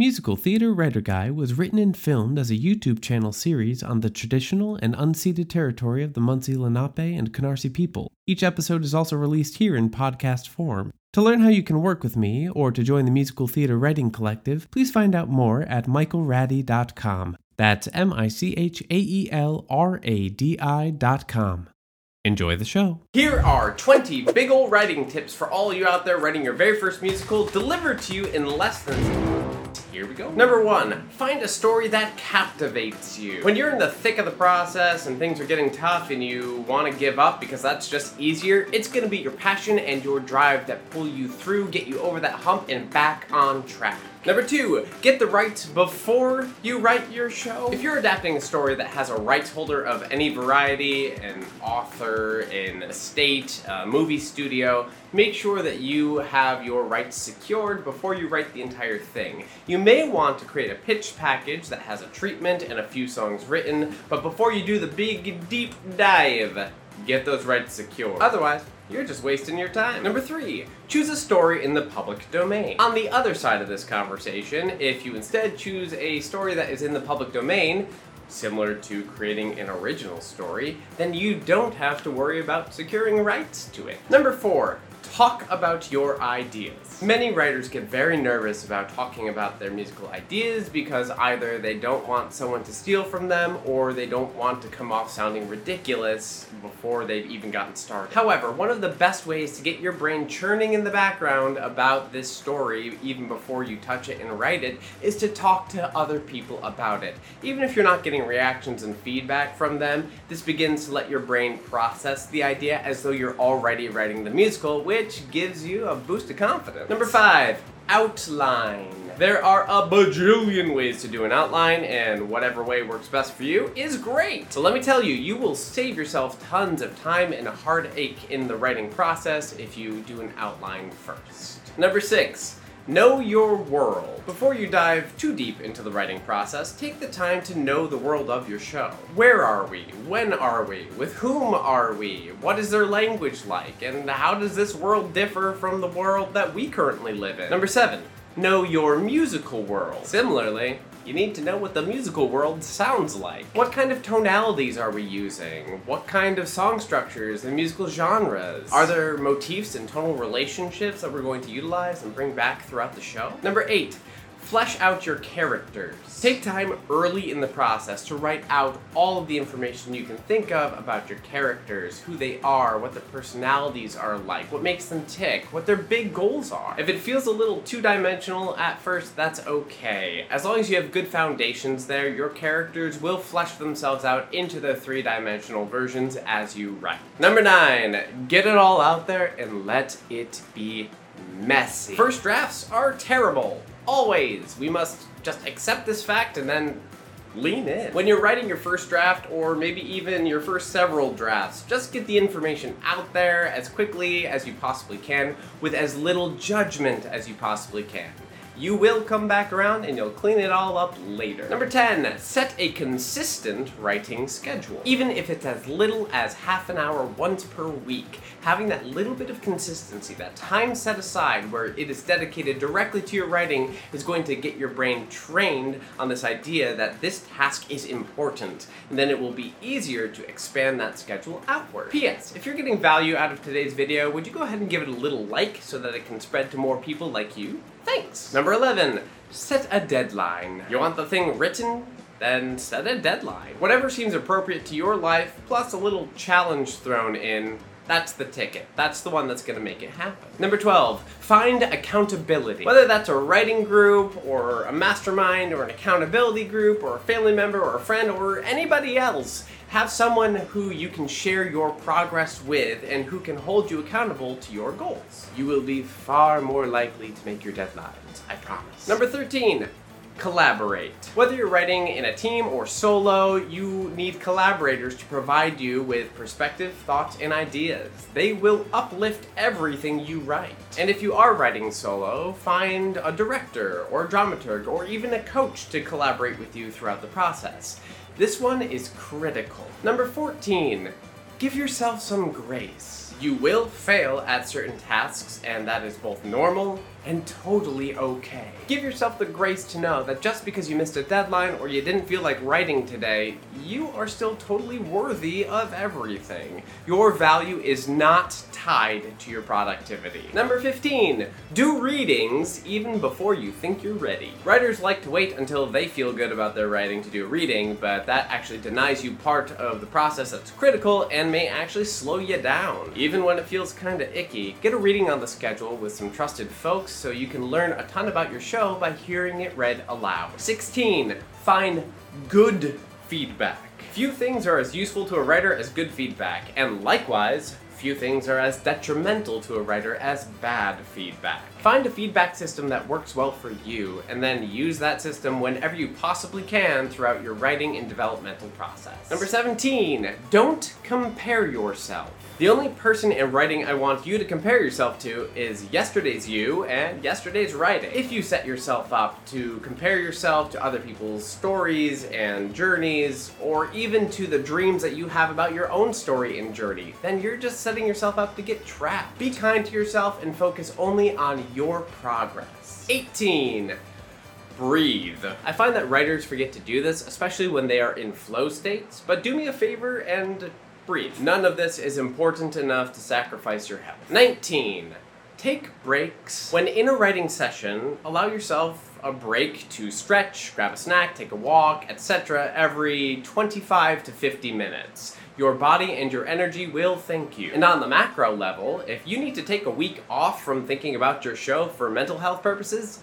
Musical Theater Writer Guy was written and filmed as a YouTube channel series on the traditional and unceded territory of the Munsee Lenape and Canarsie people. Each episode is also released here in podcast form. To learn how you can work with me or to join the Musical Theater Writing Collective, please find out more at michaelradi.com. That's M I C H A E L R A D I.com. Enjoy the show. Here are 20 big ol' writing tips for all you out there writing your very first musical delivered to you in less than. Here we go. Number one, find a story that captivates you. When you're in the thick of the process and things are getting tough and you want to give up because that's just easier, it's going to be your passion and your drive that pull you through, get you over that hump, and back on track. Number two, get the rights before you write your show. If you're adapting a story that has a rights holder of any variety, an author, an estate, a movie studio, make sure that you have your rights secured before you write the entire thing. You may want to create a pitch package that has a treatment and a few songs written, but before you do the big deep dive, get those rights secured. Otherwise, you're just wasting your time. Number three, choose a story in the public domain. On the other side of this conversation, if you instead choose a story that is in the public domain, similar to creating an original story, then you don't have to worry about securing rights to it. Number four, talk about your ideas. Many writers get very nervous about talking about their musical ideas because either they don't want someone to steal from them or they don't want to come off sounding ridiculous before they've even gotten started. However, one of the best ways to get your brain churning in the background about this story even before you touch it and write it is to talk to other people about it. Even if you're not getting reactions and feedback from them, this begins to let your brain process the idea as though you're already writing the musical, which gives you a boost of confidence. Number five, outline. There are a bajillion ways to do an outline, and whatever way works best for you is great. So let me tell you, you will save yourself tons of time and a heartache in the writing process if you do an outline first. Number six, Know your world. Before you dive too deep into the writing process, take the time to know the world of your show. Where are we? When are we? With whom are we? What is their language like? And how does this world differ from the world that we currently live in? Number seven, know your musical world. Similarly, you need to know what the musical world sounds like. What kind of tonalities are we using? What kind of song structures and musical genres? Are there motifs and tonal relationships that we're going to utilize and bring back throughout the show? Number eight, Flesh out your characters. Take time early in the process to write out all of the information you can think of about your characters, who they are, what their personalities are like, what makes them tick, what their big goals are. If it feels a little two dimensional at first, that's okay. As long as you have good foundations there, your characters will flesh themselves out into their three dimensional versions as you write. Number nine, get it all out there and let it be messy. First drafts are terrible always. We must just accept this fact and then lean in. When you're writing your first draft, or maybe even your first several drafts, just get the information out there as quickly as you possibly can with as little judgment as you possibly can. You will come back around and you'll clean it all up later. Number 10, set a consistent writing schedule. Even if it's as little as half an hour once per week, having that little bit of consistency, that time set aside where it is dedicated directly to your writing is going to get your brain trained on this idea that this task is important. And then it will be easier to expand that schedule outward. P.S. If you're getting value out of today's video, would you go ahead and give it a little like so that it can spread to more people like you? Thanks. Number 11, set a deadline. You want the thing written? Then set a deadline. Whatever seems appropriate to your life, plus a little challenge thrown in, that's the ticket. That's the one that's gonna make it happen. Number 12, find accountability. Whether that's a writing group, or a mastermind, or an accountability group, or a family member, or a friend, or anybody else, have someone who you can share your progress with and who can hold you accountable to your goals. You will be far more likely to make your deadlines, I promise. Number 13, collaborate. Whether you're writing in a team or solo, you need collaborators to provide you with perspective, thoughts, and ideas. They will uplift everything you write. And if you are writing solo, find a director or a dramaturg or even a coach to collaborate with you throughout the process. This one is critical. Number 14, give yourself some grace. You will fail at certain tasks, and that is both normal and totally okay. Give yourself the grace to know that just because you missed a deadline or you didn't feel like writing today, you are still totally worthy of everything. Your value is not tied to your productivity. Number 15, do readings even before you think you're ready. Writers like to wait until they feel good about their writing to do a reading, but that actually denies you part of the process that's critical and may actually slow you down. Even when it feels kinda icky, get a reading on the schedule with some trusted folks so you can learn a ton about your show by hearing it read aloud. 16, find good feedback. Few things are as useful to a writer as good feedback, and likewise, few things are as detrimental to a writer as bad feedback. Find a feedback system that works well for you, and then use that system whenever you possibly can throughout your writing and developmental process. Number 17, don't compare yourself. The only person in writing I want you to compare yourself to is yesterday's you and yesterday's writing. If you set yourself up to compare yourself to other people's stories and journeys, or even to the dreams that you have about your own story and journey, then you're just setting yourself up to get trapped. Be kind to yourself and focus only on your progress. 18 breathe. I find that writers forget to do this, especially when they are in flow states, but do me a favor and breathe. None of this is important enough to sacrifice your health. 19. Take breaks. When in a writing session, allow yourself a break to stretch, grab a snack, take a walk, etc. every 25 to 50 minutes. Your body and your energy will thank you. And on the macro level, if you need to take a week off from thinking about your show for mental health purposes,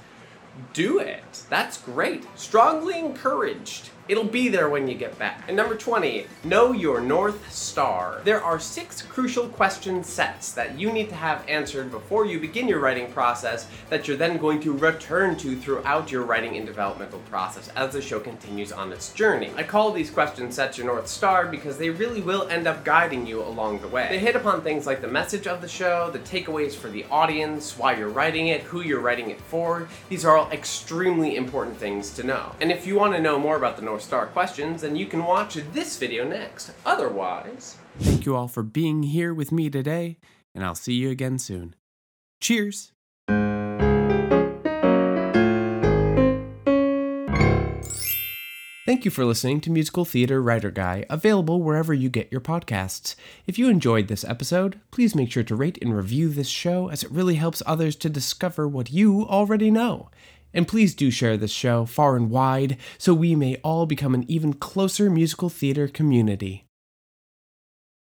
do it. That's great. Strongly encouraged. It'll be there when you get back. And number 20, know your North Star. There are six crucial question sets that you need to have answered before you begin your writing process that you're then going to return to throughout your writing and developmental process as the show continues on its journey. I call these question sets your North Star because they really will end up guiding you along the way. They hit upon things like the message of the show, the takeaways for the audience, why you're writing it, who you're writing it for. These are all extremely important things to know. And if you want to know more about the North Star questions, then you can watch this video next. Otherwise, Thank you all for being here with me today, and I'll see you again soon. Cheers! Thank you for listening to Musical Theater Writer Guy, available wherever you get your podcasts. If you enjoyed this episode, please make sure to rate and review this show as it really helps others to discover what you already know. And please do share this show far and wide so we may all become an even closer musical theater community.